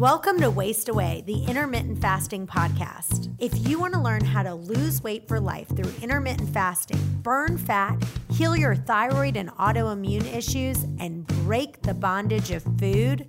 Welcome to Waste Away, the intermittent fasting podcast. If you want to learn how to lose weight for life through intermittent fasting, burn fat, heal your thyroid and autoimmune issues, and break the bondage of food,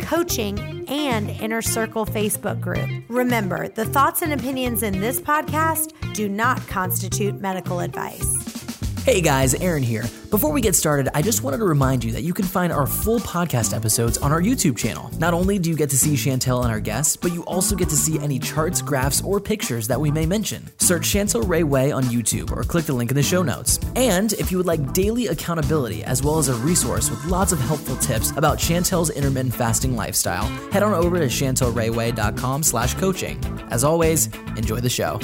coaching, and Inner Circle Facebook group. Remember, the thoughts and opinions in this podcast do not constitute medical advice. Hey guys, Aaron here. Before we get started, I just wanted to remind you that you can find our full podcast episodes on our YouTube channel. Not only do you get to see Chantel and our guests, but you also get to see any charts, graphs, or pictures that we may mention. Search Chantel Ray Way on YouTube or click the link in the show notes. And if you would like daily accountability as well as a resource with lots of helpful tips about Chantel's intermittent fasting lifestyle, head on over to chantelrayway.com slash coaching. As always, enjoy the show.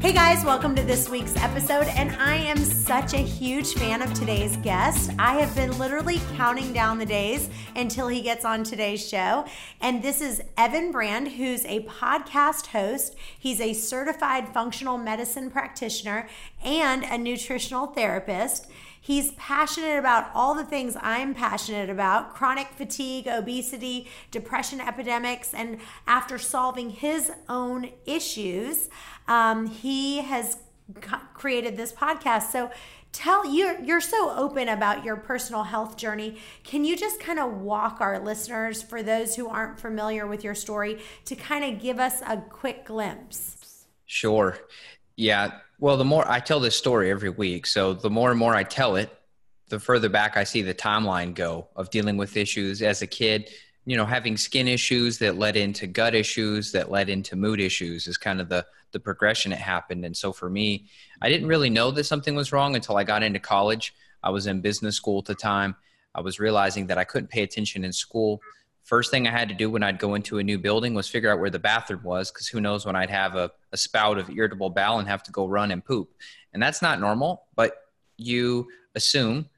Hey guys, welcome to this week's episode. And I am such a huge fan of today's guest. I have been literally counting down the days until he gets on today's show. And this is Evan Brand, who's a podcast host. He's a certified functional medicine practitioner and a nutritional therapist. He's passionate about all the things I'm passionate about chronic fatigue, obesity, depression epidemics. And after solving his own issues, um, he has created this podcast. So tell you're you're so open about your personal health journey. Can you just kind of walk our listeners for those who aren't familiar with your story to kind of give us a quick glimpse? Sure. Yeah. Well, the more I tell this story every week, so the more and more I tell it, the further back I see the timeline go of dealing with issues as a kid, you know, having skin issues that led into gut issues that led into mood issues is kind of the the progression it happened. And so for me, I didn't really know that something was wrong until I got into college. I was in business school at the time. I was realizing that I couldn't pay attention in school. First thing I had to do when I'd go into a new building was figure out where the bathroom was, because who knows when I'd have a, a spout of irritable bowel and have to go run and poop. And that's not normal, but you assume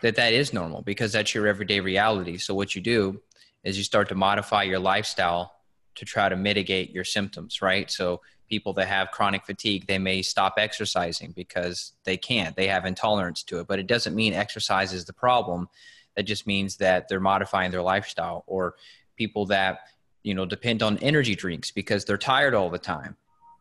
that that is normal because that's your everyday reality. So what you do is you start to modify your lifestyle to try to mitigate your symptoms, right? So people that have chronic fatigue, they may stop exercising because they can't. They have intolerance to it, but it doesn't mean exercise is the problem. That just means that they're modifying their lifestyle or people that, you know, depend on energy drinks because they're tired all the time.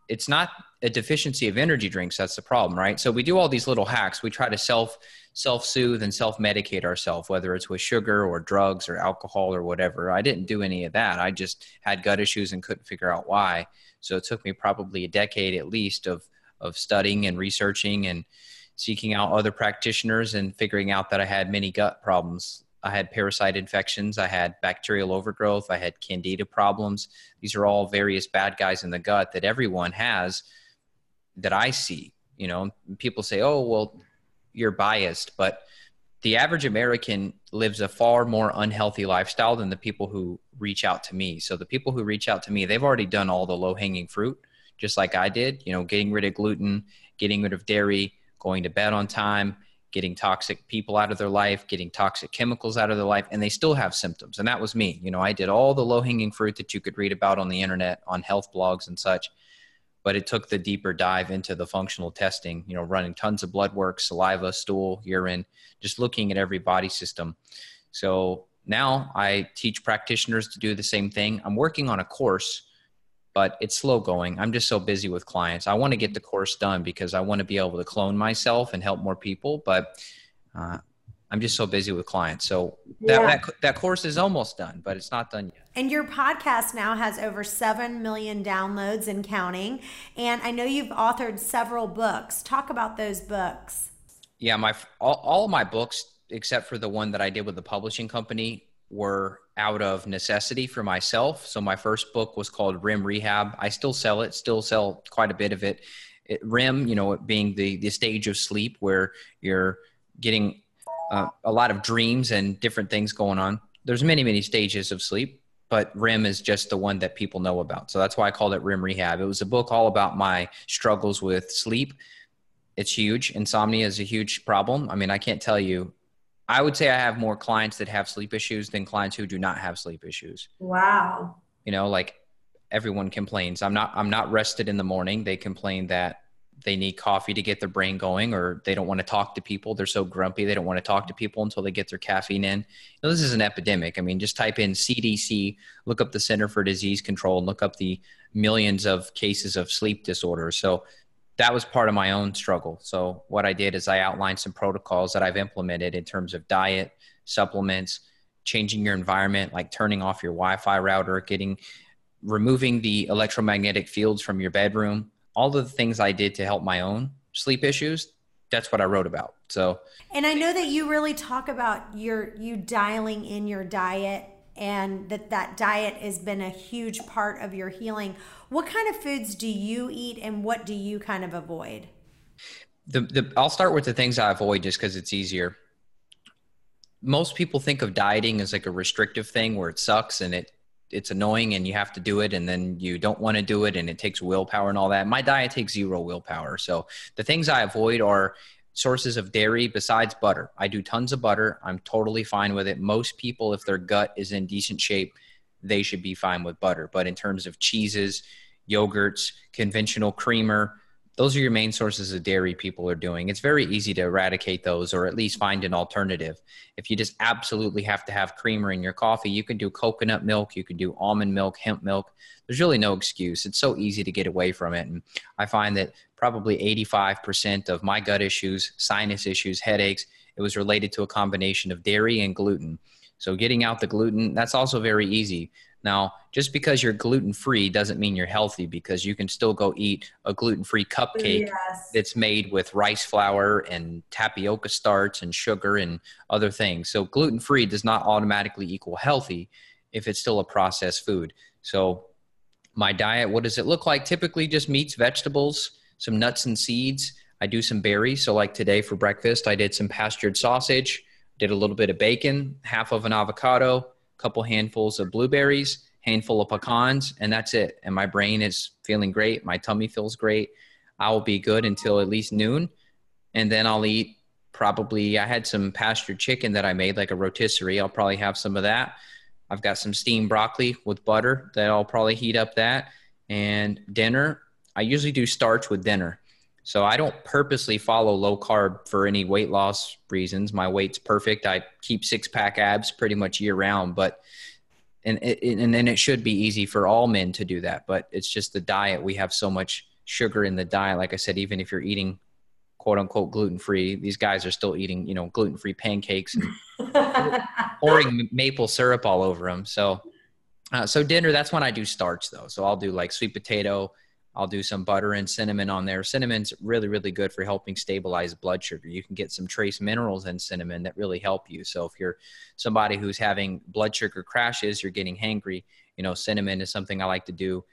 It's not a deficiency of energy drinks that's the problem, right? So we do all these little hacks. We try to self self-soothe and self-medicate ourselves whether it's with sugar or drugs or alcohol or whatever i didn't do any of that i just had gut issues and couldn't figure out why so it took me probably a decade at least of of studying and researching and seeking out other practitioners and figuring out that i had many gut problems. I had parasite infections i had bacterial overgrowth i had candida problems. These are all various bad guys in the gut that everyone has that i see you know? People say oh well you're biased, but the average American lives a far more unhealthy lifestyle than the people who reach out to me. So the people who reach out to me, they've already done all the low hanging fruit, just like I did, you know, getting rid of gluten, getting rid of dairy, going to bed on time, getting toxic people out of their life, getting toxic chemicals out of their life, and they still have symptoms. And that was me. You know, I did all the low hanging fruit that you could read about on the internet, on health blogs and such but it took the deeper dive into the functional testing, you know, running tons of blood work, saliva, stool, urine, just looking at every body system. So now I teach practitioners to do the same thing. I'm working on a course, but it's slow going. I'm just so busy with clients. I want to get the course done because I want to be able to clone myself and help more people, but uh, I'm just so busy with clients. So that, yeah. that, that course is almost done, but it's not done yet. And your podcast now has over 7 million downloads and counting. And I know you've authored several books. Talk about those books. Yeah, my all, all of my books except for the one that I did with the publishing company were out of necessity for myself. So my first book was called REM Rehab. I still sell it, still sell quite a bit of it. it you know, being the the stage of sleep where you're getting uh, a lot of dreams and different things going on. There's many, many stages of sleep, but REM is just the one that people know about. So that's why I called it REM Rehab. It was a book all about my struggles with sleep, It's huge. Insomnia is a huge problem. I mean, I can't tell you. I would say I have more clients that have sleep issues than clients who do not have sleep issues. Wow. You know, like everyone complains. I'm not I'm not rested in the morning. They complain that they need coffee to get their brain going or they don't want to talk to people. They're so grumpy they don't want to talk to people until they get their caffeine in. You know, this is an epidemic. I mean, just type in CDC, look up the Center for Disease Control and look up the millions of cases of sleep disorders. So that was part of my own struggle. So what I did is I outlined some protocols that I've implemented in terms of diet, supplements, changing your environment, like turning off your Wi-Fi router, getting removing the electromagnetic fields from your bedroom, all the things I did to help my own sleep issues, that's what I wrote about. So And I know that you really talk about your you dialing in your diet and that that diet has been a huge part of your healing. What kind of foods do you eat and what do you kind of avoid? The, the I'll start with the things I avoid just because it's easier. Most people think of dieting as like a restrictive thing where it sucks and it it's annoying and you have to do it and then you don't want to do it and it takes willpower and all that. My diet takes zero willpower. So the things I avoid are sources of dairy besides butter. I do tons of butter. I'm totally fine with it. Most people, if their gut is in decent shape, they should be fine with butter. But in terms of cheeses, yogurts, conventional creamer, those are your main sources of dairy people are doing. It's very easy to eradicate those or at least find an alternative. If you just absolutely have to have creamer in your coffee, you can do coconut milk, you can do almond milk, hemp milk. There's really no excuse. It's so easy to get away from it. And I find that probably 85% of my gut issues, sinus issues, headaches, it was related to a combination of dairy and gluten. So getting out the gluten, that's also very easy. Now, just because you're gluten free doesn't mean you're healthy because you can still go eat a gluten free cupcake yes. that's made with rice flour and tapioca starch and sugar and other things. So, gluten free does not automatically equal healthy if it's still a processed food. So, my diet, what does it look like? Typically, just meats, vegetables, some nuts and seeds. I do some berries. So, like today for breakfast, I did some pastured sausage, did a little bit of bacon, half of an avocado couple handfuls of blueberries, handful of pecans, and that's it. And my brain is feeling great. My tummy feels great. I will be good until at least noon. And then I'll eat probably, I had some pasture chicken that I made, like a rotisserie. I'll probably have some of that. I've got some steamed broccoli with butter that I'll probably heat up that. And dinner, I usually do starch with dinner. So I don't purposely follow low carb for any weight loss reasons. My weight's perfect. I keep six pack abs pretty much year round, but and it, and then it should be easy for all men to do that. But it's just the diet. We have so much sugar in the diet. Like I said, even if you're eating quote unquote gluten free, these guys are still eating you know gluten free pancakes and pouring maple syrup all over them. So. Uh, so dinner, that's when I do starch though. So I'll do like sweet potato, I'll do some butter and cinnamon on there. Cinnamon's really, really good for helping stabilize blood sugar. You can get some trace minerals in cinnamon that really help you. So if you're somebody who's having blood sugar crashes, you're getting hangry, you know, cinnamon is something I like to do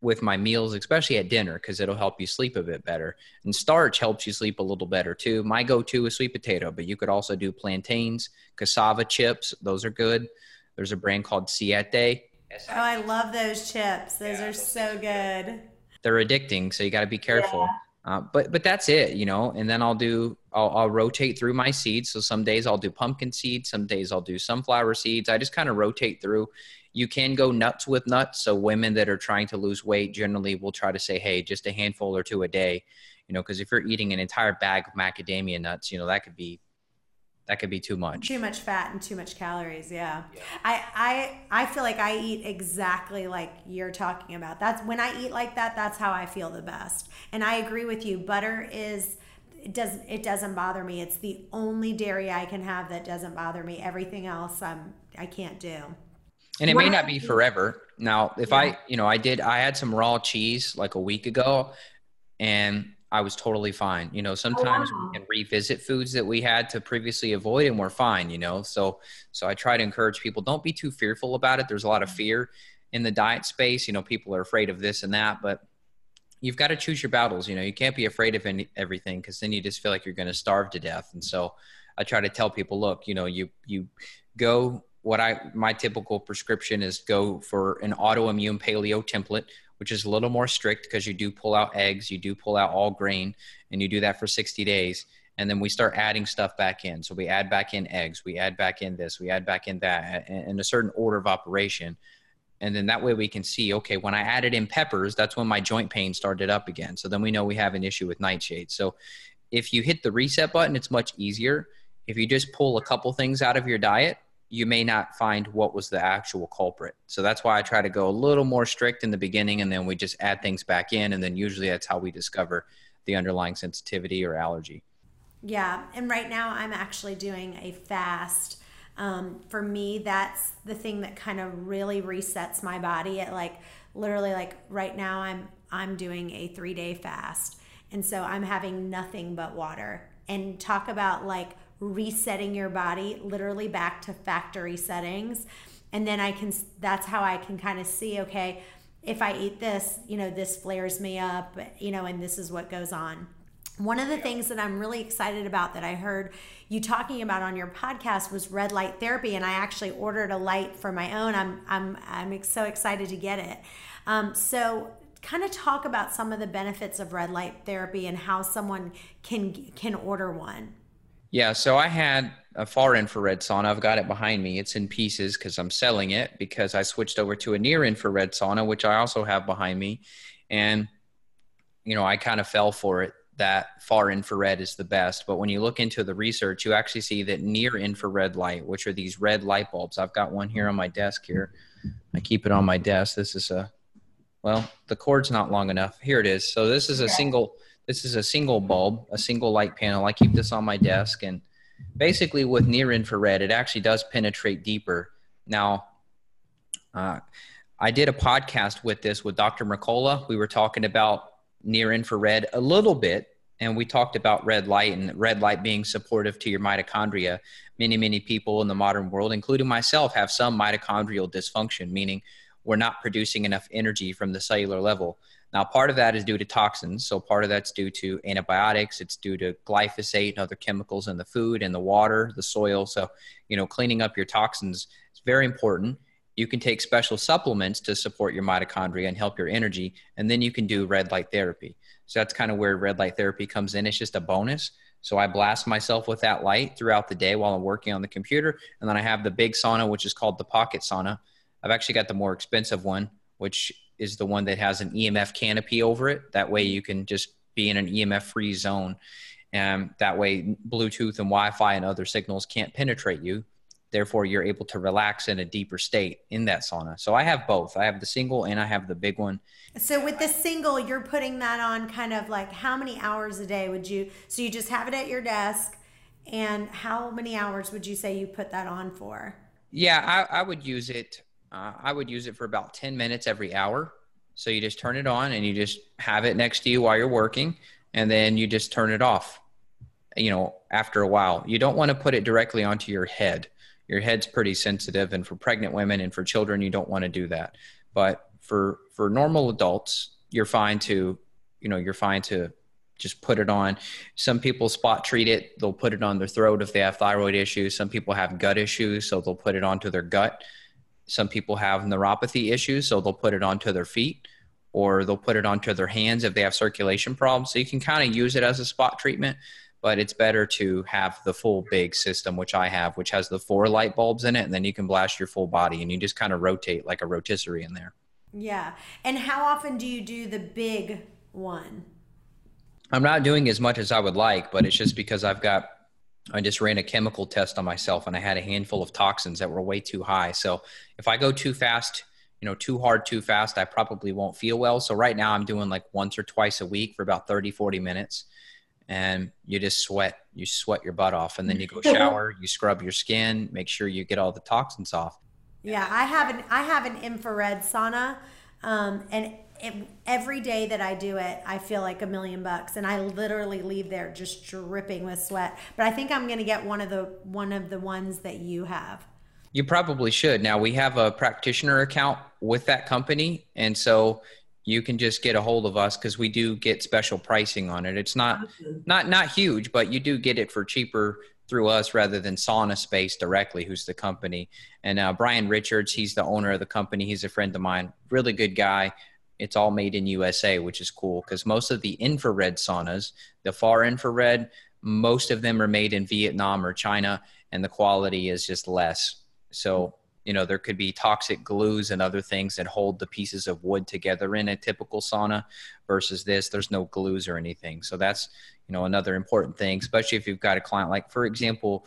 with my meals, especially at dinner, because it'll help you sleep a bit better. And starch helps you sleep a little better too. My go-to is sweet potato, but you could also do plantains, cassava chips. Those are good. There's a brand called Siete. Oh, I love those chips. Those yeah, are so good they're addicting so you got to be careful. Yeah. uh, but but that's it you know and then i'll do I'll, I'll rotate through my seeds. So some days i'll do pumpkin seeds some days i'll do sunflower seeds. I just kind of rotate through. You can go nuts with nuts so women that are trying to lose weight generally will try to say hey just a handful or two a day you know because if you're eating an entire bag of macadamia nuts you know that could be that could be too much. Too much fat and too much calories yeah. yeah, I, I i feel like i eat exactly like you're talking about. That's when i eat like that that's how i feel the best. And i agree with you. Butter is it doesn't it doesn't bother me. It's the only dairy i can have that doesn't bother me. Everything else i'm i can't do. And it may not be forever. Now if yeah. i you know i did i had some raw cheese like a week ago and I was totally fine. You know, sometimes oh, wow. we can revisit foods that we had to previously avoid and we're fine, you know. So so I try to encourage people don't be too fearful about it. There's a lot of mm-hmm. fear in the diet space. You know, people are afraid of this and that, but you've got to choose your battles, you know. You can't be afraid of any, everything cuz then you just feel like you're going to starve to death. And so I try to tell people, look, you know, you you go what I my typical prescription is go for an autoimmune paleo template which is a little more strict because you do pull out eggs, you do pull out all grain, and you do that for 60 days. And then we start adding stuff back in. So we add back in eggs, we add back in this, we add back in that in a certain order of operation. And then that way we can see, okay, when I added in peppers, that's when my joint pain started up again. So then we know we have an issue with nightshade. So if you hit the reset button, it's much easier. If you just pull a couple things out of your diet, you may not find what was the actual culprit. So that's why I try to go a little more strict in the beginning and then we just add things back in. And then usually that's how we discover the underlying sensitivity or allergy. Yeah. And right now I'm actually doing a fast. Um, for me, that's the thing that kind of really resets my body. It like literally like right now I'm I'm doing a three day fast. And so I'm having nothing but water. And talk about like resetting your body literally back to factory settings. And then i can that's how i can kind of see okay if i eat this you know this flares me up you know and this is what goes on. One of the things that i'm really excited about that i heard you talking about on your podcast was red light therapy and i actually ordered a light for my own. I'm i'm i'm so excited to get it. Um, so kind of talk about some of the benefits of red light therapy and how someone can can order one yeah, so I had a far infrared sauna. I've got it behind me. It's in pieces because I'm selling it because I switched over to a near infrared sauna, which I also have behind me. And, you know, I kind of fell for it that far infrared is the best. But when you look into the research, you actually see that near infrared light, which are these red light bulbs, I've got one here on my desk here. I keep it on my desk. This is a, well, the cord's not long enough. Here it is. So this is a single this is a single bulb, a single light panel. I keep this on my desk, and basically with near infrared, it actually does penetrate deeper. Now, uh, I did a podcast with this with Dr. Mercola. We were talking about near infrared a little bit, and we talked about red light and red light being supportive to your mitochondria. Many, many people in the modern world, including myself, have some mitochondrial dysfunction, meaning we're not producing enough energy from the cellular level. Now, part of that is due to toxins. So, part of that's due to antibiotics. It's due to glyphosate and other chemicals in the food and the water, the soil. So, you know, cleaning up your toxins is very important. You can take special supplements to support your mitochondria and help your energy. And then you can do red light therapy. So, that's kind of where red light therapy comes in. It's just a bonus. So, I blast myself with that light throughout the day while I'm working on the computer. And then I have the big sauna, which is called the pocket sauna. I've actually got the more expensive one, which is the one that has an EMF canopy over it. That way you can just be in an EMF free zone. And that way Bluetooth and Wi Fi and other signals can't penetrate you. Therefore, you're able to relax in a deeper state in that sauna. So I have both. I have the single and I have the big one. So with the single, you're putting that on kind of like how many hours a day would you? So you just have it at your desk, and how many hours would you say you put that on for? Yeah, I, I would use it uh, I would use it for about 10 minutes every hour. So you just turn it on and you just have it next to you while you're working, and then you just turn it off. You know, after a while, you don't want to put it directly onto your head. Your head's pretty sensitive, and for pregnant women and for children, you don't want to do that. But for for normal adults, you're fine to, you know, you're fine to just put it on. Some people spot treat it; they'll put it on their throat if they have thyroid issues. Some people have gut issues, so they'll put it onto their gut some people have neuropathy issues, so they'll put it onto their feet or they'll put it onto their hands if they have circulation problems. So you can kind of use it as a spot treatment, but it's better to have the full big system, which I have, which has the four light bulbs in it, and then you can blast your full body and you just kind of rotate like a rotisserie in there. Yeah. And how often do you do the big one? I'm not doing as much as I would like, but it's just because I've got I just ran a chemical test on myself and I had a handful of toxins that were way too high. So if I go too fast, you know, too hard, too fast, I probably won't feel well. So right now I'm doing like once or twice a week for about 30, 40 minutes. And you just sweat, you sweat your butt off. And then you go shower, you scrub your skin, make sure you get all the toxins off. Yeah, I have an I have an infrared sauna. Um, and it, every day that I do it, I feel like a million bucks, and I literally leave there just dripping with sweat. But I think I'm going to get one of the one of the ones that you have. You probably should. Now we have a practitioner account with that company, and so you can just get a hold of us because we do get special pricing on it. It's not not not huge, but you do get it for cheaper through us rather than Sauna Space directly, who's the company. And uh, Brian Richards, he's the owner of the company. He's a friend of mine, really good guy it's all made in USA, which is cool because most of the infrared saunas, the far infrared, most of them are made in Vietnam or China, and the quality is just less. So, you know, there could be toxic glues and other things that hold the pieces of wood together in a typical sauna versus this. There's no glues or anything. So, that's, you know, another important thing, especially if you've got a client like, for example,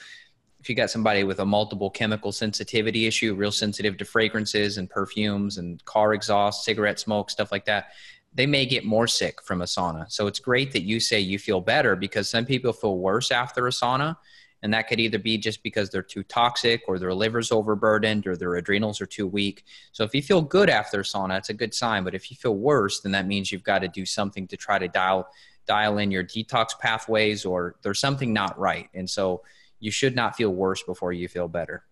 if you got somebody with a multiple chemical sensitivity issue, real sensitive to fragrances and perfumes and car exhaust, cigarette smoke, stuff like that, they may get more sick from a sauna. So it's great that you say you feel better because some people feel worse after a sauna. And that could either be just because they're too toxic or their liver's overburdened or their adrenals are too weak. So if you feel good after a sauna, it's a good sign. But if you feel worse, then that means you've got to do something to try to dial dial in your detox pathways or there's something not right. And so you should not feel worse before you feel better.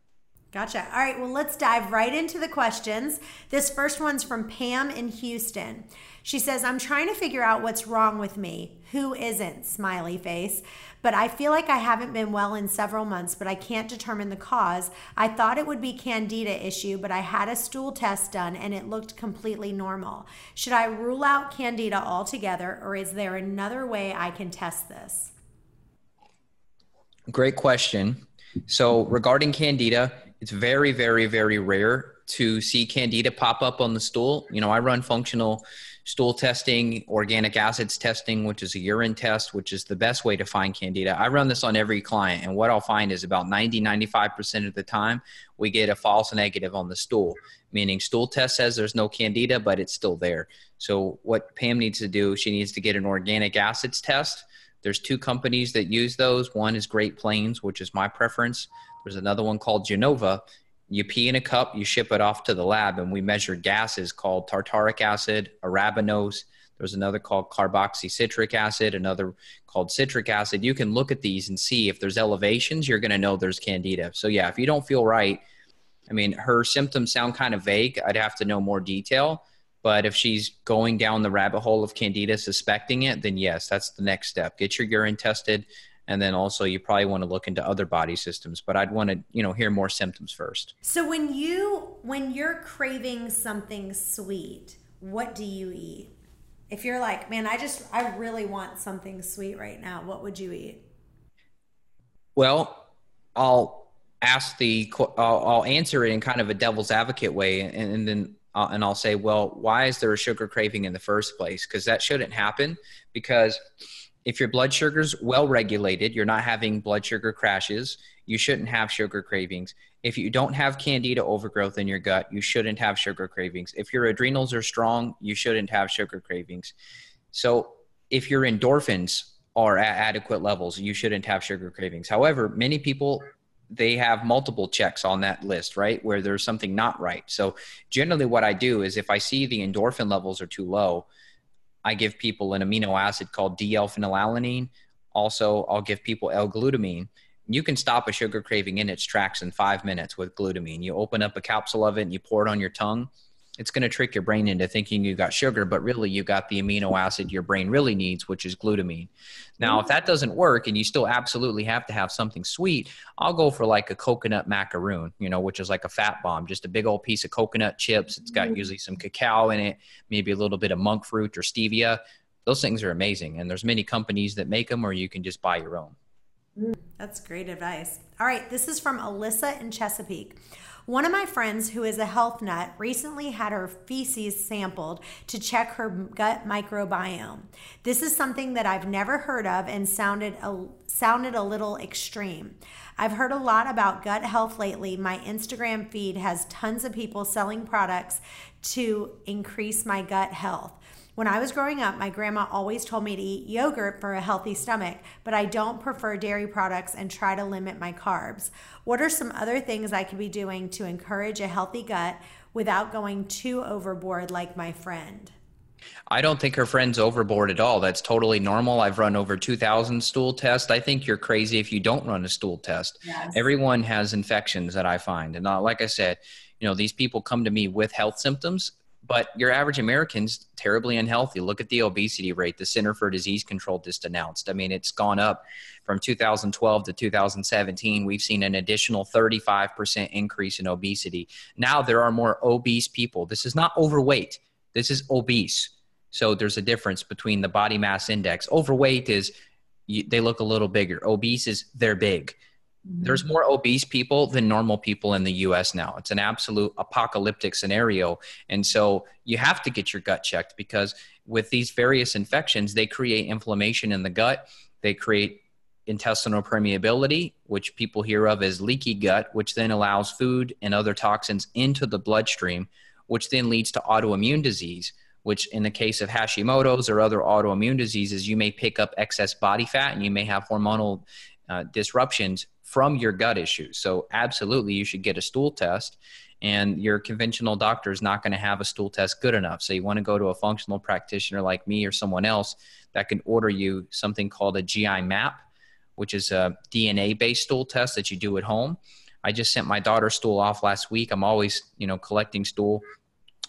Gotcha. All right, well, let's dive right into the questions. This first one's from Pam in Houston. She says, I'm trying to figure out what's wrong with me. Who isn't? Smiley face. But I feel like I haven't been well in several months, but I can't determine the cause. I thought it would be candida issue, but I had a stool test done and it looked completely normal. Should I rule out candida altogether, or is there another way I can test this? Great question. So, regarding candida, it's very, very, very rare to see candida pop up on the stool. You know, I run functional stool testing, organic acids testing, which is a urine test, which is the best way to find candida. I run this on every client, and what I'll find is about 90, 95% of the time, we get a false negative on the stool, meaning stool test says there's no candida, but it's still there. So, what Pam needs to do, she needs to get an organic acids test there's two companies that use those. One is Great Plains, which is my preference. There's another one called Genova. You pee in a cup, you ship it off to the lab, and we measure gases called tartaric acid, arabinose. There's another called carboxycitric acid, another called citric acid. You can look at these and see if there's elevations, you're going to know there's candida. So, yeah, if you don't feel right, I mean, her symptoms sound kind of vague. I'd have to know more detail. But if she's going down the rabbit hole of candida, suspecting it, then yes, that's the next step. Get your urine tested, and then also you probably want to look into other body systems. But I'd want to, you know, hear more symptoms first. So when you when you're craving something sweet, what do you eat? If you're like, man, I just I really want something sweet right now, what would you eat? Well, I'll ask the I'll, I'll answer it in kind of a devil's advocate way, and, and then uh, and I'll say, well, why is there a sugar craving in the first place? Because that shouldn't happen. Because if your blood sugar's well regulated, you're not having blood sugar crashes, you shouldn't have sugar cravings. If you don't have candida overgrowth in your gut, you shouldn't have sugar cravings. If your adrenals are strong, you shouldn't have sugar cravings. So if your endorphins are at adequate levels, you shouldn't have sugar cravings. However, many people they have multiple checks on that list, right? Where there's something not right. So generally what I do is if I see the endorphin levels are too low, I give people an amino acid called D-L-phenylalanine. Also, I'll give people L-glutamine. You can stop a sugar craving in its tracks in five minutes with glutamine. You open up a capsule of it and you pour it on your tongue it's going to trick your brain into thinking you got sugar, but really you got the amino acid your brain really needs, which is glutamine. Now, if that doesn't work and you still absolutely have to have something sweet, I'll go for like a coconut macaroon, you know, which is like a fat bomb, just a big old piece of coconut chips. It's got usually some cacao in it, maybe a little bit of monk fruit or stevia. Those things are amazing. And there's many companies that make them or you can just buy your own. Mm, that's great advice. All right, this is from Alyssa in Chesapeake. One of my friends, who is a health nut, recently had her feces sampled to check her gut microbiome. This is something that I've never heard of and sounded a, sounded a little extreme. I've heard a lot about gut health lately. My Instagram feed has tons of people selling products to increase my gut health. When I was growing up, my grandma always told me to eat yogurt for a healthy stomach, but I don't prefer dairy products and try to limit my carbs. What are some other things I could be doing to encourage a healthy gut without going too overboard like my friend? I don't think her friend's overboard at all. That's totally normal. I've run over 2,000 stool tests. I think you're crazy if you don't run a stool test. Yes. Everyone has infections that I find. And uh, like I said, you know, these people come to me with health symptoms but your average American's terribly unhealthy. Look at the obesity rate. The Center for Disease Control just announced. I mean, it's gone up from 2012 to 2017. We've seen an additional 35% increase in obesity. Now there are more obese people. This is not overweight. This is obese. So there's a difference between the body mass index. Overweight is they look a little bigger. Obese is they're big. There's more obese people than normal people in the US now. It's an absolute apocalyptic scenario. And so you have to get your gut checked because with these various infections, they create inflammation in the gut. They create intestinal permeability, which people hear of as leaky gut, which then allows food and other toxins into the bloodstream, which then leads to autoimmune disease, which in the case of Hashimoto's or other autoimmune diseases, you may pick up excess body fat and you may have hormonal uh, disruptions from your gut issues. So, absolutely, you should get a stool test. And your conventional doctor is not going to have a stool test good enough. So, you want to go to a functional practitioner like me or someone else that can order you something called a GI map, which is a DNA based stool test that you do at home. I just sent my daughter's stool off last week. I'm always, you know, collecting stool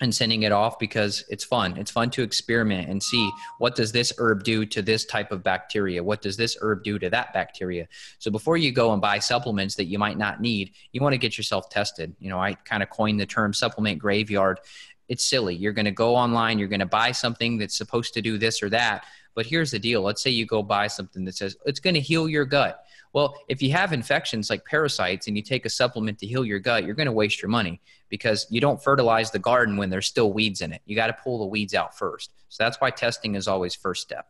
and sending it off because it's fun. It's fun to experiment and see what does this herb do to this type of bacteria? What does this herb do to that bacteria? So before you go and buy supplements that you might not need, you want to get yourself tested. You know, I kind of coined the term supplement graveyard. It's silly. You're going to go online, you're going to buy something that's supposed to do this or that, but here's the deal. Let's say you go buy something that says it's going to heal your gut well, if you have infections like parasites and you take a supplement to heal your gut, you're going to waste your money because you don't fertilize the garden when there's still weeds in it. You got to pull the weeds out first. So that's why testing is always first step.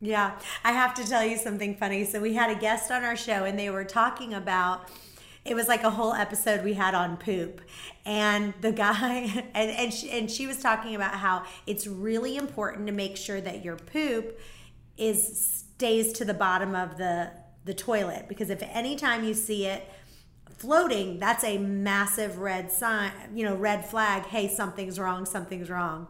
Yeah, I have to tell you something funny. So we had a guest on our show and they were talking about it was like a whole episode we had on poop and the guy and and she, and she was talking about how it's really important to make sure that your poop is stays to the bottom of the the toilet because if anytime you see it floating, that's a massive red sign, you know, red flag. Hey, something's wrong, something's wrong.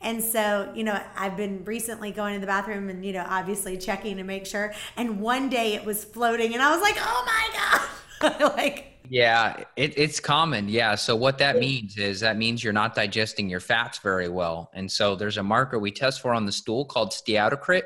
And so, you know, I've been recently going to the bathroom and, you know, obviously checking to make sure. And one day it was floating and I was like, oh my God. like, yeah, it, it's common. Yeah. So what that means is that means you're not digesting your fats very well. And so there's a marker we test for on the stool called steatocrit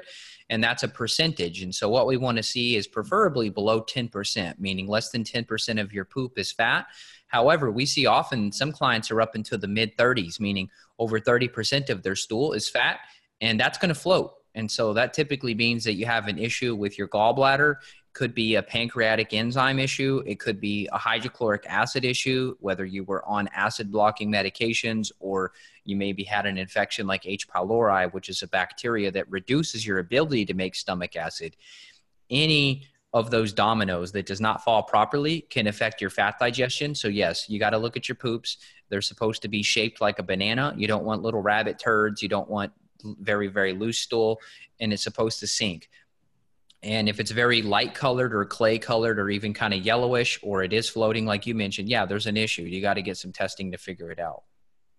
and that's a percentage. And so what we want to see is preferably below 10%, meaning less than 10% of your poop is fat. However, we see often some clients are up into the mid 30s, meaning over 30% of their stool is fat, and that's going to float. And so that typically means that you have an issue with your gallbladder could be a pancreatic enzyme issue. It could be a hydrochloric acid issue, whether you were on acid blocking medications or you maybe had an infection like H. pylori, which is a bacteria that reduces your ability to make stomach acid. Any of those dominoes that does not fall properly can affect your fat digestion. So, yes, you got to look at your poops. They're supposed to be shaped like a banana. You don't want little rabbit turds. You don't want very, very loose stool, and it's supposed to sink. And if it's very light colored or clay colored or even kind of yellowish or it is floating, like you mentioned, yeah, there's an issue. You got to get some testing to figure it out.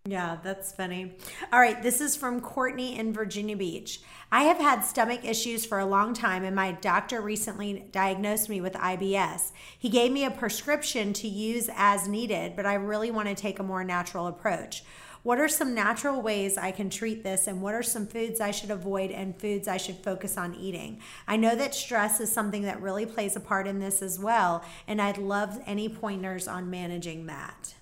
Yeah, that's funny. All right, this is from Courtney in Virginia Beach. I have had stomach issues for a long time, and my doctor recently diagnosed me with IBS. He gave me a prescription to use as needed, but I really want to take a more natural approach. What are some natural ways I can treat this, and what are some foods I should avoid and foods I should focus on eating? I know that stress is something that really plays a part in this as well, and I'd love any pointers on managing that.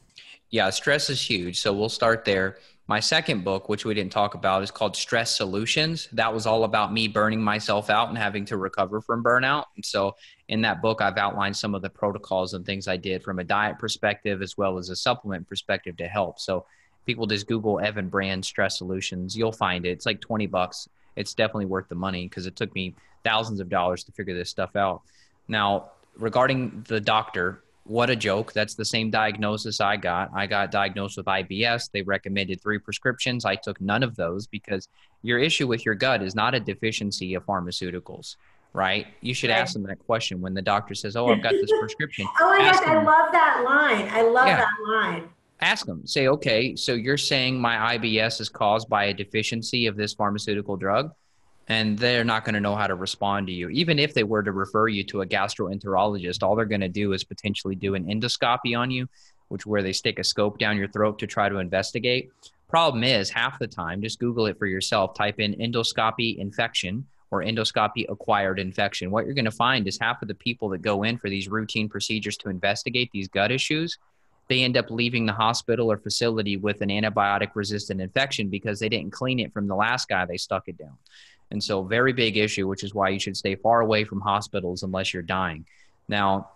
Yeah, stress is huge. So we'll start there. My second book, which we didn't talk about, is called Stress Solutions. That was all about me burning myself out and having to recover from burnout. And so in that book, I've outlined some of the protocols and things I did from a diet perspective as well as a supplement perspective to help. So people just Google Evan Brand Stress Solutions, you'll find it. It's like 20 bucks. It's definitely worth the money because it took me thousands of dollars to figure this stuff out. Now, regarding the doctor, what a joke. That's the same diagnosis I got. I got diagnosed with IBS. They recommended three prescriptions. I took none of those because your issue with your gut is not a deficiency of pharmaceuticals, right? You should right. ask them that question when the doctor says, Oh, I've got this prescription. oh my gosh, I love that line. I love yeah. that line ask them say okay so you're saying my ibs is caused by a deficiency of this pharmaceutical drug and they're not going to know how to respond to you. Even if they were to refer you to a gastroenterologist all they're going to do is potentially do an endoscopy on you which where they stick a scope down your throat to try to investigate. Problem is half the time just google it for yourself type in endoscopy infection or endoscopy acquired infection. What you're going to find is half of the people that go in for these routine procedures to investigate these gut issues they end up leaving the hospital or facility with an antibiotic resistant infection because they didn't clean it from the last guy they stuck it down. And so, very big issue, which is why you should stay far away from hospitals unless you're dying. Now,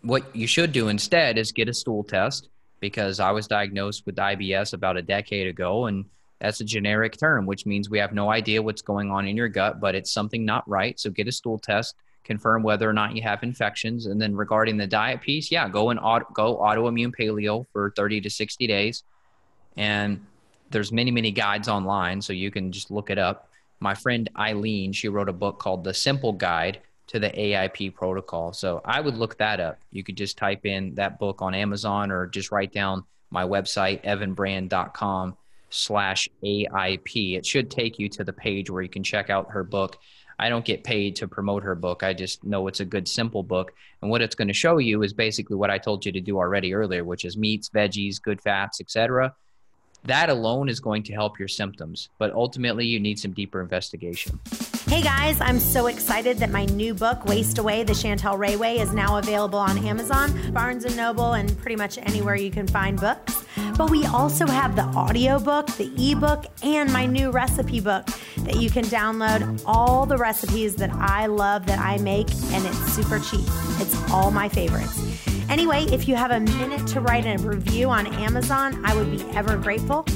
what you should do instead is get a stool test because I was diagnosed with IBS about a decade ago. And that's a generic term, which means we have no idea what's going on in your gut, but it's something not right. So get a stool test, confirm whether or not you have infections. And then regarding the diet piece, yeah, go and auto, go autoimmune paleo for 30 to 60 days. And there's many, many guides online, so you can just look it up. My friend Eileen, she wrote a book called The Simple Guide to the AIP protocol. So I would look that up. You could just type in that book on Amazon or just write down my website, evanbrand.com slash AIP. It should take you to the page where you can check out her book. I don't get paid to promote her book. I just know it's a good, simple book. And what it's going to show you is basically what I told you to do already earlier, which is meats, veggies, good fats, etc. That alone is going to help your symptoms, but ultimately you need some deeper investigation. Hey guys, I'm so excited that my new book, Waste Away, The Chantel Ray Way, is now available on Amazon, Barnes & Noble, and pretty much anywhere you can find books. But we also have the audio book, the ebook, and my new recipe book that you can download all the recipes that I love that I make, and it's super cheap. It's all my favorites. Anyway, if you have a minute to write a review on Amazon, I would be ever grateful.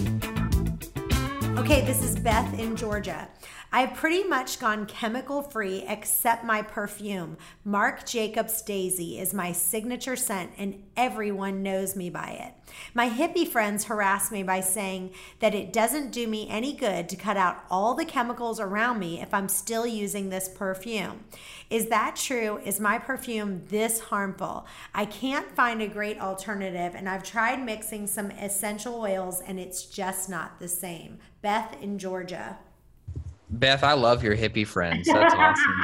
Okay, this is Beth in Georgia. I've pretty much gone chemical free except my perfume. Marc Jacobs Daisy is my signature scent, and everyone knows me by it. My hippie friends harass me by saying that it doesn't do me any good to cut out all the chemicals around me if I'm still using this perfume. Is that true? Is my perfume this harmful? I can't find a great alternative, and I've tried mixing some essential oils, and it's just not the same. Beth in Georgia. Beth, I love your hippie friends. That's awesome.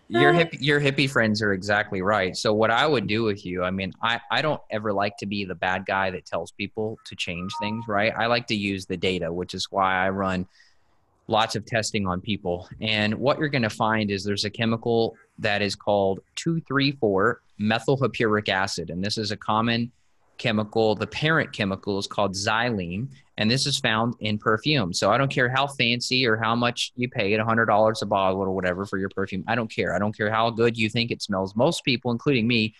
your hippie, your hippie friends are exactly right. So what I would do with you, I mean, I, I don't ever like to be the bad guy that tells people to change things, right? I like to use the data, which is why I run lots of testing on people. And what you're going to find is there's a chemical that is called 234 methyl hippuric acid. And this is a common chemical. The parent chemical is called xylene and this is found in perfume. So I don't care how fancy or how much you pay it, $100 a bottle or whatever for your perfume. I don't care. I don't care how good you think it smells. Most people, including me,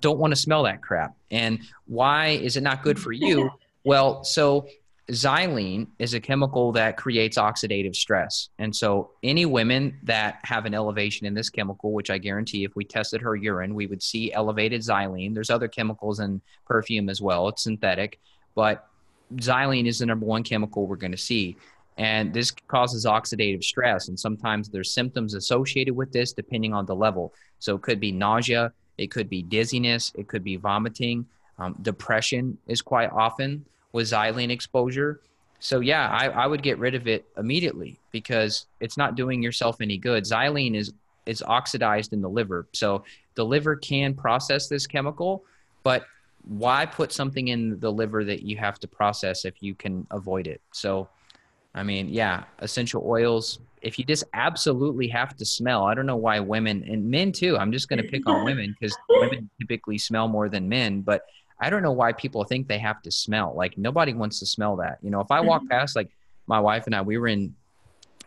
don't want to smell that crap. And why is it not good for you? Well, so xylene is a chemical that creates oxidative stress. And so any women that have an elevation in this chemical, which I guarantee if we tested her urine, we would see elevated xylene. There's other chemicals in perfume as well. It's synthetic, but xylene is the number one chemical we're going to see. And this causes oxidative stress. And sometimes there's symptoms associated with this depending on the level. So it could be nausea, it could be dizziness, it could be vomiting. Um, depression is quite often with xylene exposure. So yeah, I, I would get rid of it immediately because it's not doing yourself any good. Xylene is is oxidized in the liver. So the liver can process this chemical, but why put something in the liver that you have to process if you can avoid it? So, I mean, yeah, essential oils. If you just absolutely have to smell, I don't know why women and men too. I'm just going to pick on women because women typically smell more than men, but I don't know why people think they have to smell. Like nobody wants to smell that. You know, if I walk mm-hmm. past, like my wife and I, we were in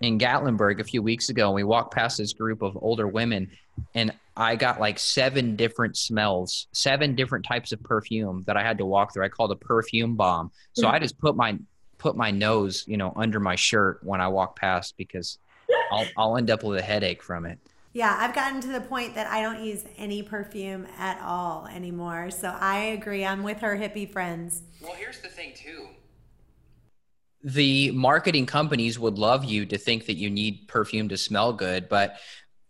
in Gatlinburg a few weeks ago, and we walked past this group of older women, and I got like seven different smells, seven different types of perfume that I had to walk through. I called a perfume bomb. So I just put my put my nose, you know, under my shirt when I walk past because I'll I'll end up with a headache from it. Yeah, I've gotten to the point that I don't use any perfume at all anymore. So I agree. I'm with her hippie friends. Well, here's the thing too the marketing companies would love you to think that you need perfume to smell good, but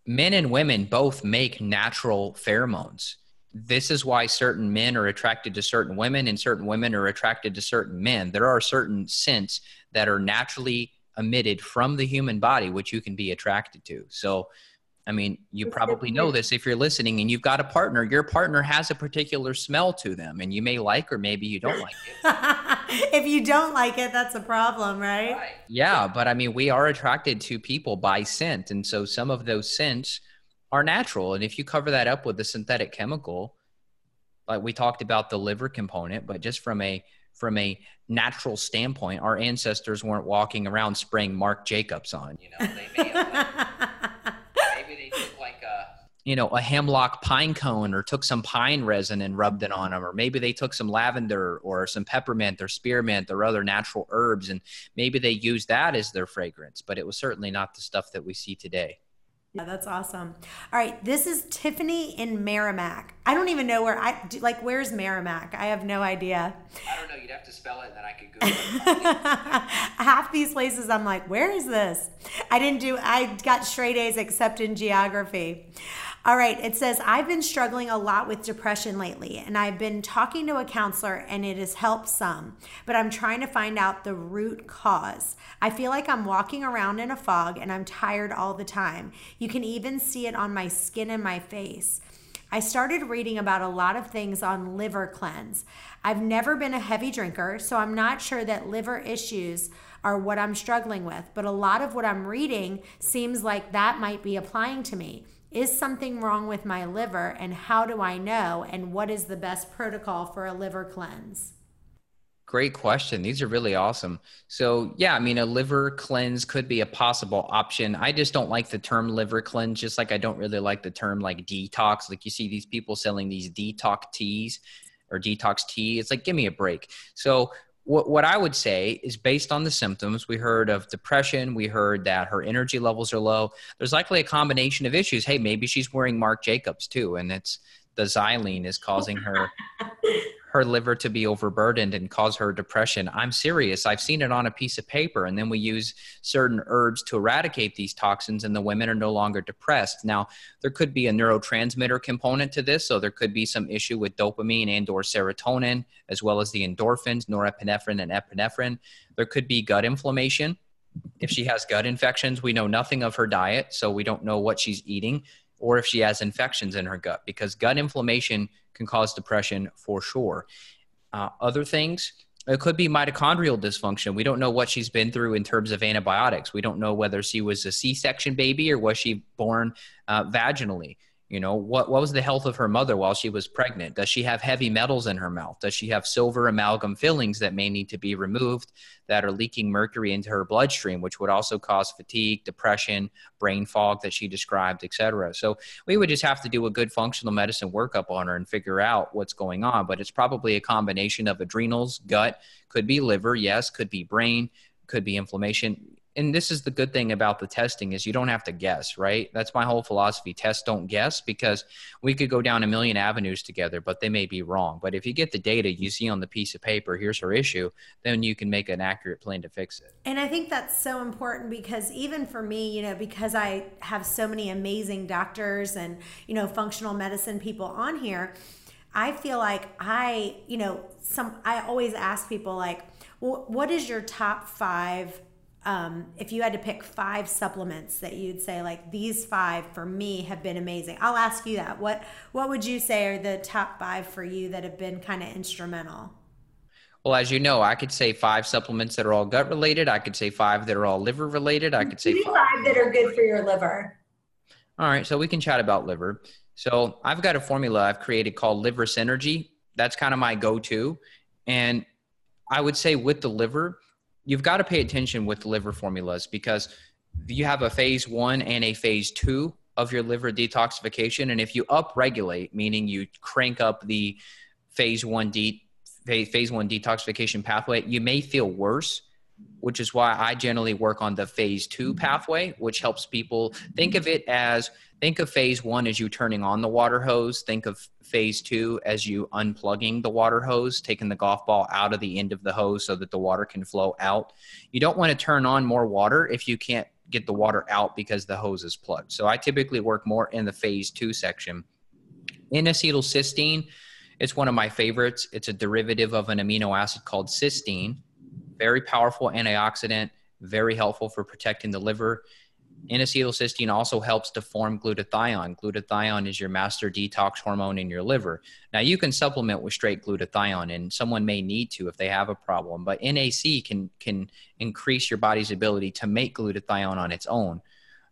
men and women both make natural pheromones. This is why certain men are attracted to certain women and certain women are attracted to certain men. There are certain scents that are naturally emitted from the human body, which you can be attracted to. So, I mean, you probably know this if you're listening and you've got a partner, your partner has a particular smell to them and you may like or maybe you don't like it. if you don't like it, that's a problem, right? right? Yeah, but I mean, we are attracted to people by scent. And so some of those scents are natural. And if you cover that up with a synthetic chemical, like we talked about the liver component, but just from a from a natural standpoint, our ancestors weren't walking around spraying Marc Jacobs on. You know, they may have, maybe they took like a you know a hemlock pine cone or took some pine resin and rubbed it on them, or maybe they took some lavender or some peppermint or spearmint or other natural herbs, and maybe they used that as their fragrance. But it was certainly not the stuff that we see today. Yeah, that's awesome. All right, this is Tiffany in Merrimack. I don't even know where I like. Where's Merrimack? I have no idea. I don't know. You'd have to spell it, and then I could Google. Half these places, I'm like, where is this? I didn't do. I got straight A's except in geography. All right, it says, I've been struggling a lot with depression lately, and I've been talking to a counselor, and it has helped some, but I'm trying to find out the root cause. I feel like I'm walking around in a fog and I'm tired all the time. You can even see it on my skin and my face. I started reading about a lot of things on liver cleanse. I've never been a heavy drinker, so I'm not sure that liver issues are what I'm struggling with, but a lot of what I'm reading seems like that might be applying to me. Is something wrong with my liver, and how do I know? And what is the best protocol for a liver cleanse? Great question. These are really awesome. So, yeah, I mean, a liver cleanse could be a possible option. I just don't like the term liver cleanse, just like I don't really like the term like detox. Like you see these people selling these detox teas or detox tea. It's like, give me a break. So, what, what I would say is based on the symptoms, we heard of depression, we heard that her energy levels are low. There's likely a combination of issues. Hey, maybe she's wearing Marc Jacobs too, and it's the xylene is causing her her liver to be overburdened and cause her depression. I'm serious. I've seen it on a piece of paper. And then we use certain herbs to eradicate these toxins, and the women are no longer depressed. Now, there could be a neurotransmitter component to this. So there could be some issue with dopamine and or serotonin, as well as the endorphins, norepinephrine and epinephrine. There could be gut inflammation. If she has gut infections, we know nothing of her diet, so we don't know what she's eating or if she has infections in her gut because gut inflammation can cause depression for sure. Uh, other things, it could be mitochondrial dysfunction. We don't know what she's been through in terms of antibiotics. We don't know whether she was a C section baby or was she born uh, vaginally. You know, what, what was the health of her mother while she was pregnant? Does she have heavy metals in her mouth? Does she have silver amalgam fillings that may need to be removed that are leaking mercury into her bloodstream, which would also cause fatigue, depression, brain fog that she described, etc. So we would just have to do a good functional medicine workup on her and figure out what's going on. But it's probably a combination of adrenals, gut, could be liver, yes, could be brain, could be inflammation and this is the good thing about the testing is you don't have to guess right? That's my whole philosophy. Test don't guess because we could go down a million avenues together but they may be wrong. But if you get the data you see on the piece of paper here's her issue then you can make an accurate plan to fix it. And i think that's so important because even for me you know because i have so many amazing doctors and you know functional medicine people on here i feel like i you know some i always ask people like well, what is your top five um, if you had to pick five supplements that you'd say like these five for me have been amazing i'll ask you that. What what would you say are the top five for you that have been kind of instrumental? Well as you know i could say five supplements that are all gut related. I could say five that are all liver related. I could say five, five that are good for your liver. All right so we can chat about liver. So i've got a formula i've created called liver synergy. That's kind of my go-to. And i would say with the liver you've got to pay attention with liver formulas because you have a phase one and a phase two of your liver detoxification. And if you upregulate, meaning you crank up the phase one de- phase one detoxification pathway, you may feel worse, which is why I generally work on the phase two mm-hmm. pathway, which helps people think of it as think of phase one as you turning on the water hose. Think of phase two as you unplugging the water hose, taking the golf ball out of the end of the hose so that the water can flow out. You don't want to turn on more water if you can't get the water out because the hose is plugged. So I typically work more in the phase two section. N-acetylcysteine, it's one of my favorites. It's a derivative of an amino acid called cysteine. Very powerful antioxidant, very helpful for protecting the liver. N-acetylcysteine also helps to form glutathione. Glutathione is your master detox hormone in your liver. Now, you can supplement with straight glutathione, and someone may need to if they have a problem, but NAC can, can increase your body's ability to make glutathione on its own.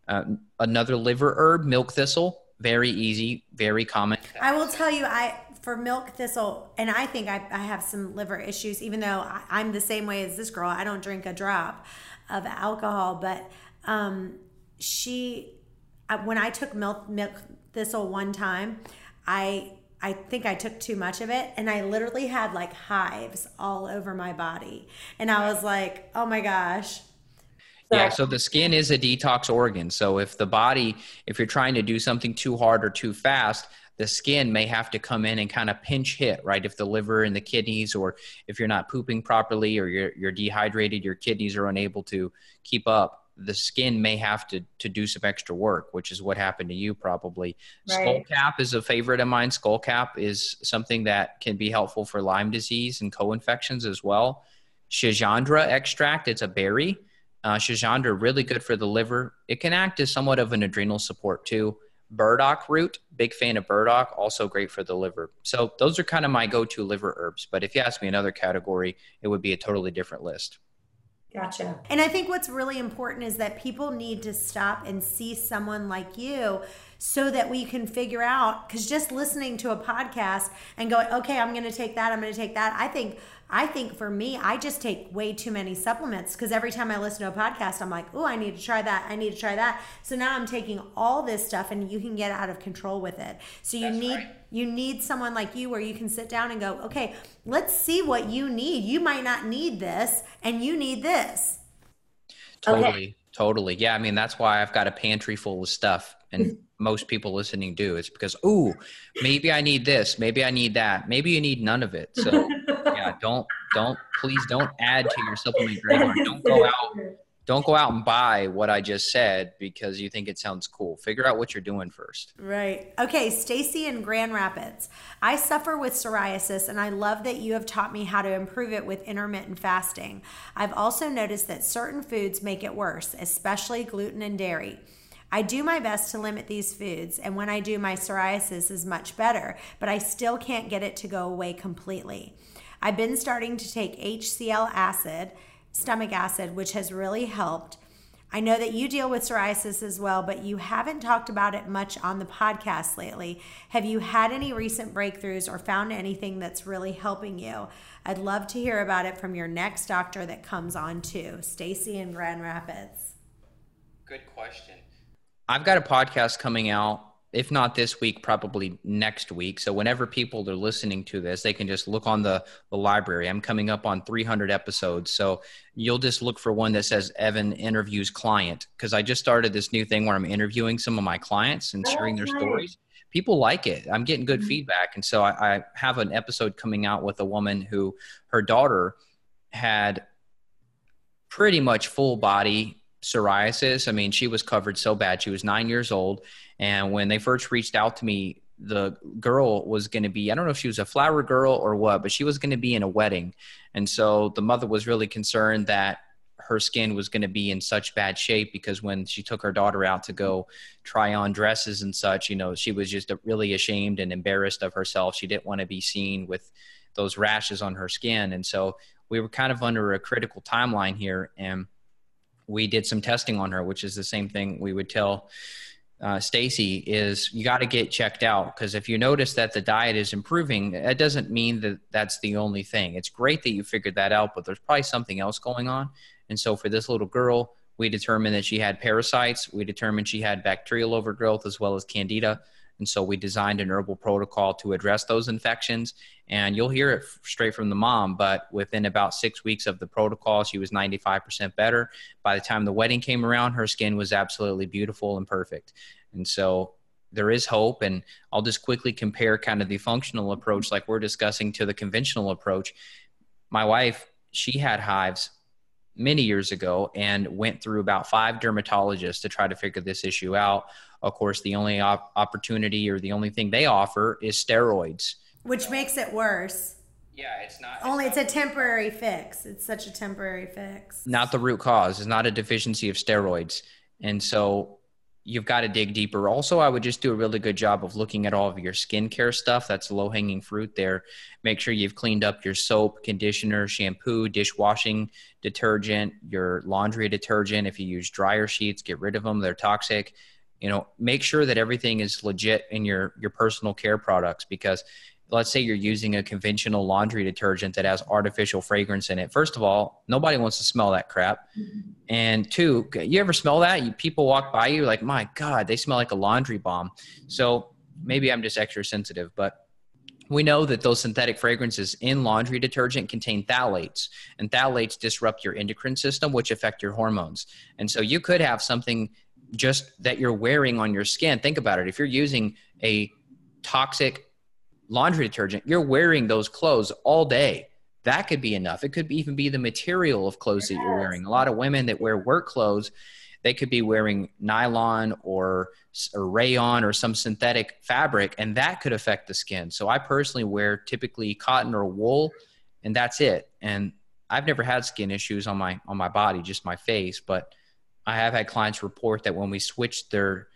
Uh, another liver herb, milk thistle, very easy, very common. I will tell you, I for milk thistle, and I think I, I have some liver issues, even though I, I'm the same way as this girl. I don't drink a drop of alcohol, but um, she, when I took milk milk thistle one time, I I think I took too much of it and I literally had like hives all over my body. And I was like, oh my gosh. Yeah, so the skin is a detox organ. So if the body, if you're trying to do something too hard or too fast, the skin may have to come in and kind of pinch hit, right? If the liver and the kidneys, or if you're not pooping properly or you're, you're dehydrated, your kidneys are unable to keep up the skin may have to to do some extra work, which is what happened to you probably. Right. Skull cap is a favorite of mine. Skull cap is something that can be helpful for Lyme disease and co-infections as well. Schisandra extract, it's a berry. Uh, Schisandra really good for the liver. It can act as somewhat of an adrenal support too. Burdock root, big fan of burdock, also great for the liver. So those are kind of my go-to liver herbs. But if you ask me another category, it would be a totally different list. Gotcha. And I think what's really important is that people need to stop and see someone like you so that we can figure out because just listening to a podcast and going, okay, I'm going to take that, I'm going to take that. I think I think for me, I just take way too many supplements because every time I listen to a podcast, I'm like, oh, I need to try that. I need to try that. So now I'm taking all this stuff and you can get out of control with it. So you That's need right. you need someone like you where you can sit down and go, okay, let's see what you need. You might not need this and you need this. Totally. Okay. Totally. Yeah. I mean, that's why I've got a pantry full of stuff. And most people listening do. It's because, ooh, maybe I need this. Maybe I need that. Maybe you need none of it. So yeah, don't don't please don't add to your supplement graveyard. Don't go out don't go out and buy what I just said because you think it sounds cool. Figure out what you're doing first. Right. Okay, Stacy in Grand Rapids. I suffer with psoriasis and I love that you have taught me how to improve it with intermittent fasting. I've also noticed that certain foods make it worse, especially gluten and dairy. I do my best to limit these foods, and when I do, my psoriasis is much better, but I still can't get it to go away completely. I've been starting to take HCl acid, stomach acid, which has really helped. I know that you deal with psoriasis as well, but you haven't talked about it much on the podcast lately. Have you had any recent breakthroughs or found anything that's really helping you? I'd love to hear about it from your next doctor that comes on too. Stacy in Grand Rapids. Good question. I've got a podcast coming out if not this week, probably next week. So whenever people are listening to this, they can just look on the, the library. I'm coming up on 300 episodes. So you'll just look for one that says Evan interviews client because I just started this new thing where I'm interviewing some of my clients and sharing their stories. People like it. I'm getting good mm-hmm. feedback. And so I, I have an episode coming out with a woman who her daughter had pretty much full body psoriasis. I mean, she was covered so bad. She was nine years old. And when they first reached out to me, the girl was going to be, I don't know if she was a flower girl or what, but she was going to be in a wedding. And so the mother was really concerned that her skin was going to be in such bad shape because when she took her daughter out to go try on dresses and such, you know, she was just really ashamed and embarrassed of herself. She didn't want to be seen with those rashes on her skin. And so we were kind of under a critical timeline here. And we did some testing on her, which is the same thing we would tell uh, Stacy is you got to get checked out because if you notice that the diet is improving, that doesn't mean that that's the only thing. It's great that you figured that out, but there's probably something else going on. And so for this little girl, we determined that she had parasites. We determined she had bacterial overgrowth as well as candida. And so we designed an herbal protocol to address those infections. And you'll hear it straight from the mom, but within about six weeks of the protocol, she was 95% better. By the time the wedding came around, her skin was absolutely beautiful and perfect. And so there is hope. And I'll just quickly compare kind of the functional approach, like we're discussing, to the conventional approach. My wife, she had hives many years ago and went through about five dermatologists to try to figure this issue out. Of course, the only op- opportunity or the only thing they offer is steroids, which makes it worse. Yeah, it's not. It's Only not, it's a temporary fix. It's such a temporary fix. Not the root cause. It's not a deficiency of steroids. And so you've got to dig deeper. Also, I would just do a really good job of looking at all of your skincare stuff. That's low hanging fruit there. Make sure you've cleaned up your soap, conditioner, shampoo, dishwashing detergent, your laundry detergent. If you use dryer sheets, get rid of them. They're toxic. You know, make sure that everything is legit in your your personal care products because let's say you're using a conventional laundry detergent that has artificial fragrance in it. First of all, nobody wants to smell that crap. Mm-hmm. And two, you ever smell that? You, people walk by you like, my God, they smell like a laundry bomb. So maybe I'm just extra sensitive, but we know that those synthetic fragrances in laundry detergent contain phthalates and phthalates disrupt your endocrine system which affect your hormones and so you could have something just that you're wearing on your skin. Think about it. If you're using a toxic laundry detergent you're wearing those clothes all day. That could be enough. It could even be the material of clothes that you're wearing. A lot of women that wear work clothes they could be wearing nylon or, or rayon or some synthetic fabric, and that could affect the skin. So I personally wear typically cotton or wool, and that's it. And I've never had skin issues on my on my body, just my face, but I have had clients report that when we switch their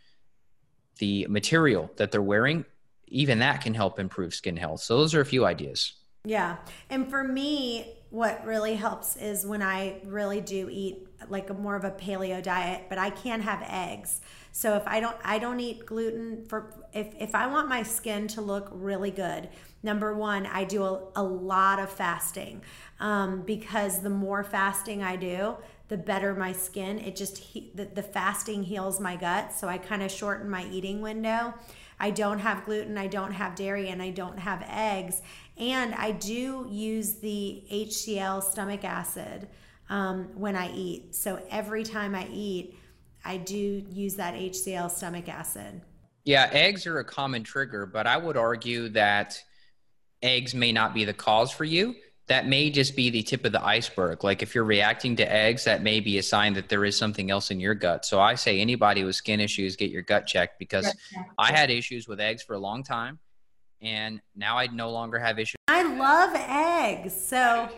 the material that they're wearing, even that can help improve skin health. So those are a few ideas. Yeah. And for me, what really helps is when I really do eat like a more of a paleo diet, but I can have eggs. So if I don't I don't eat gluten for if if I want my skin to look really good, number one, I do a, a lot of fasting um, because the more fasting I do, the better my skin. It just he, the, the fasting heals my gut, so I kind of shorten my eating window. I don't have gluten, I don't have dairy, and I don't have eggs. And I do use the HCL stomach acid um, when I eat. So every time I eat, I do use that HCL stomach acid. Yeah, eggs are a common trigger, but I would argue that eggs may not be the cause for you. That may just be the tip of the iceberg. Like if you're reacting to eggs, that may be a sign that there is something else in your gut. So I say anybody with skin issues, get your gut checked because I had issues with eggs for a long time and now I no longer have issues. I love eggs. So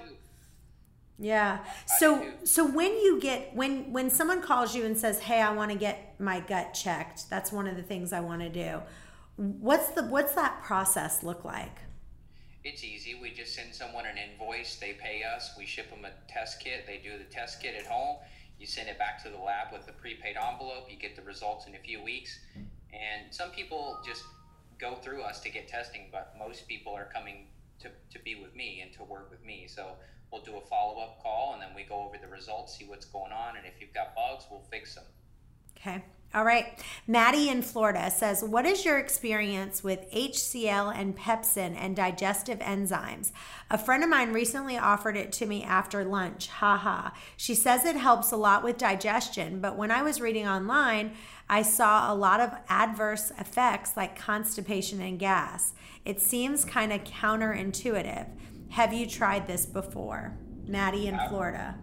yeah. So so when you get when when someone calls you and says, "Hey, I want to get my gut checked." That's one of the things I want to do. What's the what's that process look like? It's easy. We just send someone an invoice, they pay us, we ship them a test kit, they do the test kit at home. You send it back to the lab with a prepaid envelope, you get the results in a few weeks. And some people just go through us to get testing, but most people are coming to, to be with me and to work with me. So we'll do a follow up call and then we go over the results, see what's going on, and if you've got bugs, we'll fix them. Okay. All right. Maddie in Florida says, What is your experience with HCL and pepsin and digestive enzymes? A friend of mine recently offered it to me after lunch. Haha. She says it helps a lot with digestion, but when I was reading online, I saw a lot of adverse effects like constipation and gas. It seems kind of counterintuitive. Have you tried this before? Maddie in Florida.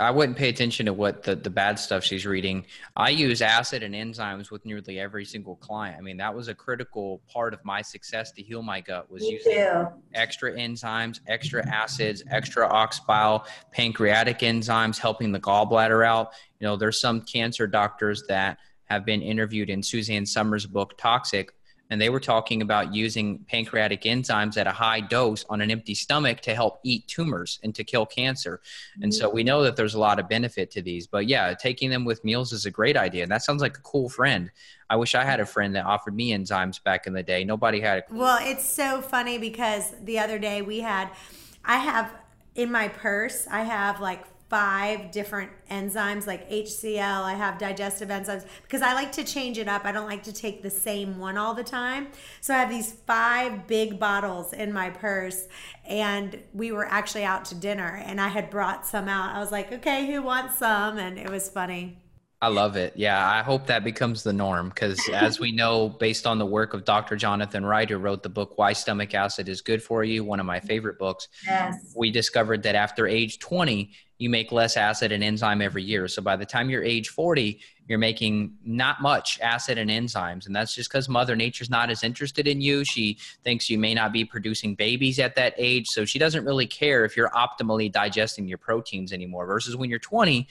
I wouldn't pay attention to what the, the bad stuff she's reading. I use acid and enzymes with nearly every single client. I mean, that was a critical part of my success to heal my gut was Me using too. extra enzymes, extra acids, extra ox bile, pancreatic enzymes, helping the gallbladder out. You know, there's some cancer doctors that have been interviewed in Suzanne Somers' book Toxic and they were talking about using pancreatic enzymes at a high dose on an empty stomach to help eat tumors and to kill cancer. And so we know that there's a lot of benefit to these. But yeah, taking them with meals is a great idea. And that sounds like a cool friend. I wish I had a friend that offered me enzymes back in the day. Nobody had it. Well, it's so funny because the other day we had, I have in my purse, I have like five different enzymes like HCL. I have digestive enzymes because I like to change it up. I don't like to take the same one all the time. So I have these five big bottles in my purse. And we were actually out to dinner and I had brought some out. I was like, okay, who wants some? And it was funny. I love it. Yeah, I hope that becomes the norm because, as we know, based on the work of Dr. Jonathan Wright, who wrote the book Why Stomach Acid is Good for You, one of my favorite books, yes. we discovered that after age 20, you make less acid and enzyme every year. So by the time you're age 40, you're making not much acid and enzymes. And that's just because Mother Nature's not as interested in you. She thinks you may not be producing babies at that age. So she doesn't really care if you're optimally digesting your proteins anymore. Versus when you're 20,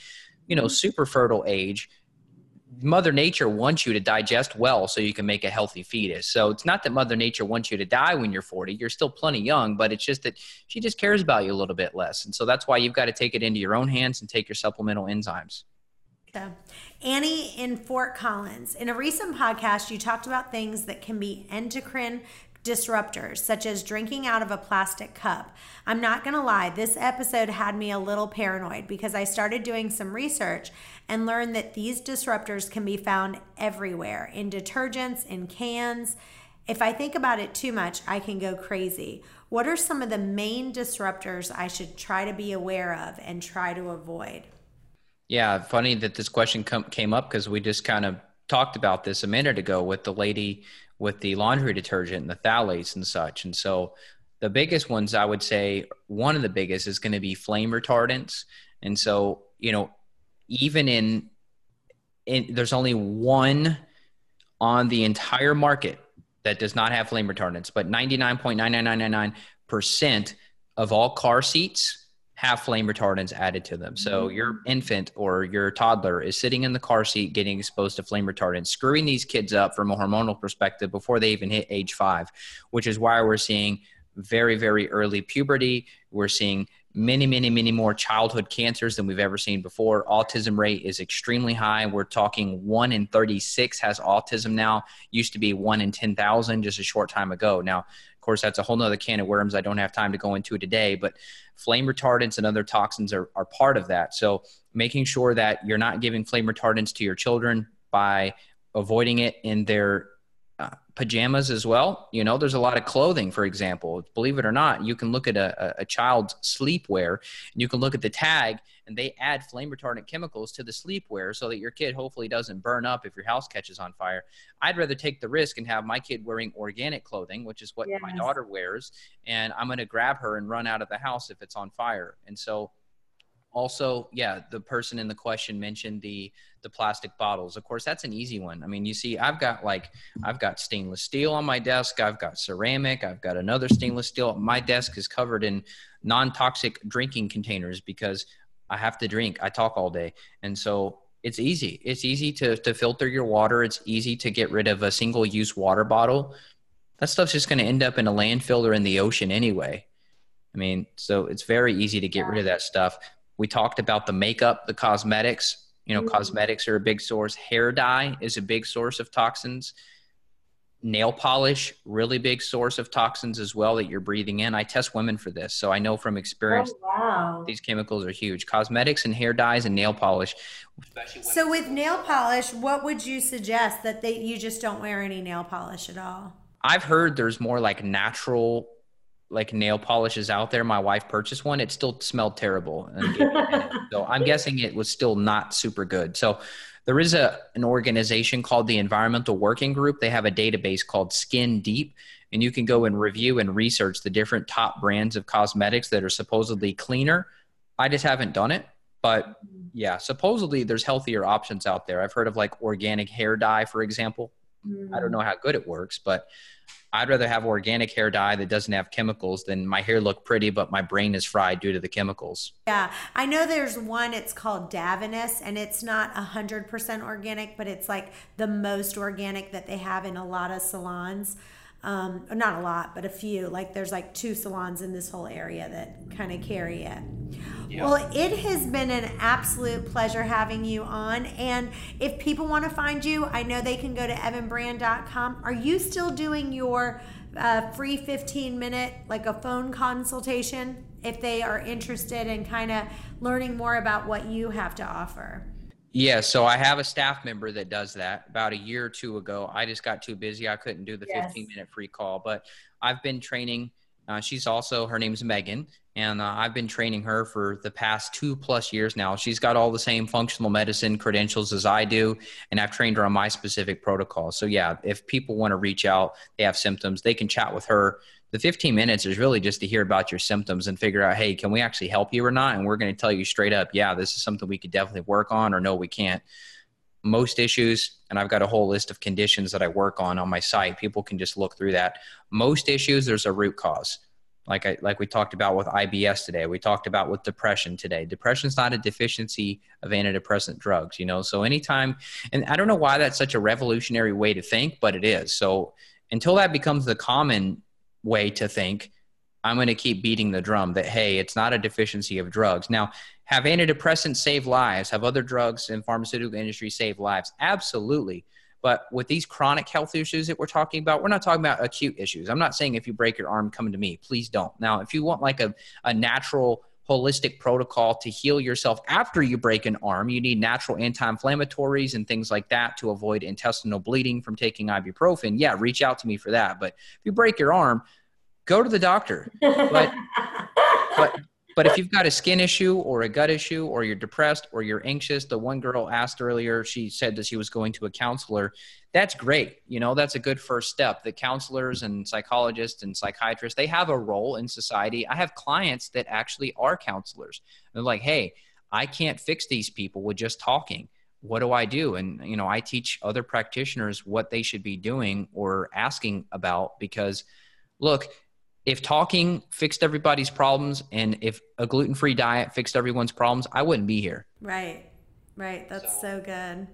you know, super fertile age, Mother Nature wants you to digest well so you can make a healthy fetus. So it's not that Mother Nature wants you to die when you're 40. You're still plenty young, but it's just that she just cares about you a little bit less. And so that's why you've got to take it into your own hands and take your supplemental enzymes. Yeah. Annie in Fort Collins. In a recent podcast, you talked about things that can be endocrine disruptors, such as drinking out of a plastic cup. I'm not gonna lie, this episode had me a little paranoid because I started doing some research and learned that these disruptors can be found everywhere in detergents, in cans. If I think about it too much, I can go crazy. What are some of the main disruptors I should try to be aware of and try to avoid? Yeah, funny that this question came up because we just kind of talked about this a minute ago with the lady with the laundry detergent and the phthalates and such. And so the biggest ones I would say one of the biggest is going to be flame retardants. And so, you know, even in in there's only one on the entire market that does not have flame retardants, but 99.99999% of all car seats have flame retardants added to them. So mm-hmm. your infant or your toddler is sitting in the car seat getting exposed to flame retardants, screwing these kids up from a hormonal perspective before they even hit age five, which is why we're seeing very, very early puberty. We're seeing many, many, many more childhood cancers than we've ever seen before. Autism rate is extremely high. We're talking one in 36 has autism now. Used to be one in 10,000 just a short time ago. Now, course, that's a whole nother can of worms. I don't have time to go into today, but flame retardants and other toxins are, are part of that. So making sure that you're not giving flame retardants to your children by avoiding it in their pajamas as well. You know, there's a lot of clothing, for example. Believe it or not, you can look at a, a child's sleepwear and you can look at the tag and they add flame retardant chemicals to the sleepwear so that your kid hopefully doesn't burn up if your house catches on fire. I'd rather take the risk and have my kid wearing organic clothing, which is what yes. my daughter wears, and I'm going to grab her and run out of the house if it's on fire. And so, also yeah the person in the question mentioned the the plastic bottles. Of course that's an easy one. I mean you see i've got like i've got stainless steel on my desk. I've got ceramic. I've got another stainless steel my desk is covered in non-toxic drinking containers because i have to drink. I talk all day. And so it's easy. It's easy to to filter your water. It's easy to get rid of a single use water bottle. That stuff's just going to end up in a landfill or in the ocean anyway. I mean, so it's very easy to get rid of that stuff. We talked about the makeup, the cosmetics. You know, mm-hmm. cosmetics are a big source. Hair dye is a big source of toxins. Nail polish, really big source of toxins as well that you're breathing in. I test women for this, so I know from experience. Oh, wow. These chemicals are huge. Cosmetics and hair dyes and nail polish. So with nail polish, what would you suggest that they you just don't wear any nail polish at all? I've heard there's more like natural like nail polishes out there. My wife purchased one. It still smelled terrible. so I'm guessing it was still not super good. So there is a an organization called the Environmental Working Group. They have a database called Skin Deep, and you can go and review and research the different top brands of cosmetics that are supposedly cleaner. I just haven't done it, but yeah, supposedly there's healthier options out there. I've heard of like organic hair dye, for example. Mm. I don't know how good it works, but I'd rather have organic hair dye that doesn't have chemicals than my hair look pretty, but my brain is fried due to the chemicals. Yeah, I know there's one. It's called Davines, and it's not hundred percent organic, but it's like the most organic that they have in a lot of salons um, not a lot, but a few. Like there's like two salons in this whole area that kind of carry it. Yeah. Well, it has been an absolute pleasure having you on. And if people want to find you, I know they can go to evanbrand.com. Are you still doing your uh, free 15 minute, like a phone consultation, if they are interested in kind of learning more about what you have to offer? Yeah, so I have a staff member that does that. About a year or two ago, I just got too busy. I couldn't do the yes. 15 minute free call, but I've been training. Uh, she's also her name's Megan, and uh, I've been training her for the past two plus years now. She's got all the same functional medicine credentials as I do, and I've trained her on my specific protocol. So yeah, if people want to reach out, they have symptoms, they can chat with her the 15 minutes is really just to hear about your symptoms and figure out, hey, can we actually help you or not? And we're going to tell you straight up, yeah, this is something we could definitely work on, or no, we can't. Most issues, and I've got a whole list of conditions that I work on on my site. People can just look through that. Most issues, there's a root cause. Like I, like we talked about with IBS today, we talked about with depression today. Depression is not a deficiency of antidepressant drugs, you know. So anytime, and I don't know why that's such a revolutionary way to think, but it is. So until that becomes the common way to think, I'm going to keep beating the drum that, hey, it's not a deficiency of drugs. Now, have antidepressants save lives? Have other drugs in pharmaceutical industry save lives? Absolutely. But with these chronic health issues that we're talking about, we're not talking about acute issues. I'm not saying if you break your arm, come to me. Please don't. Now, if you want like a, a natural, holistic protocol to heal yourself after you break an arm, you need natural anti inflammatories and things like that to avoid intestinal bleeding from taking ibuprofen. Yeah, reach out to me for that. But if you break your arm, go to the doctor. But, but but if you've got a skin issue or a gut issue or you're depressed or you're anxious, the one girl asked earlier, she said that she was going to a counselor. That's great. You know, that's a good first step. The counselors and psychologists and psychiatrists, they have a role in society. I have clients that actually are counselors. They're like, hey, I can't fix these people with just talking. What do I do? And, you know, I teach other practitioners what they should be doing or asking about because, look, if talking fixed everybody's problems and if a gluten-free diet fixed everyone's problems, I wouldn't be here. Right. Right. That's so, so good.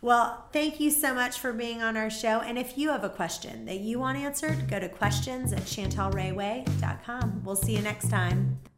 Well, thank you so much for being on our show. And if you have a question that you want answered, go to questions at chantelrayway.com. We'll see you next time.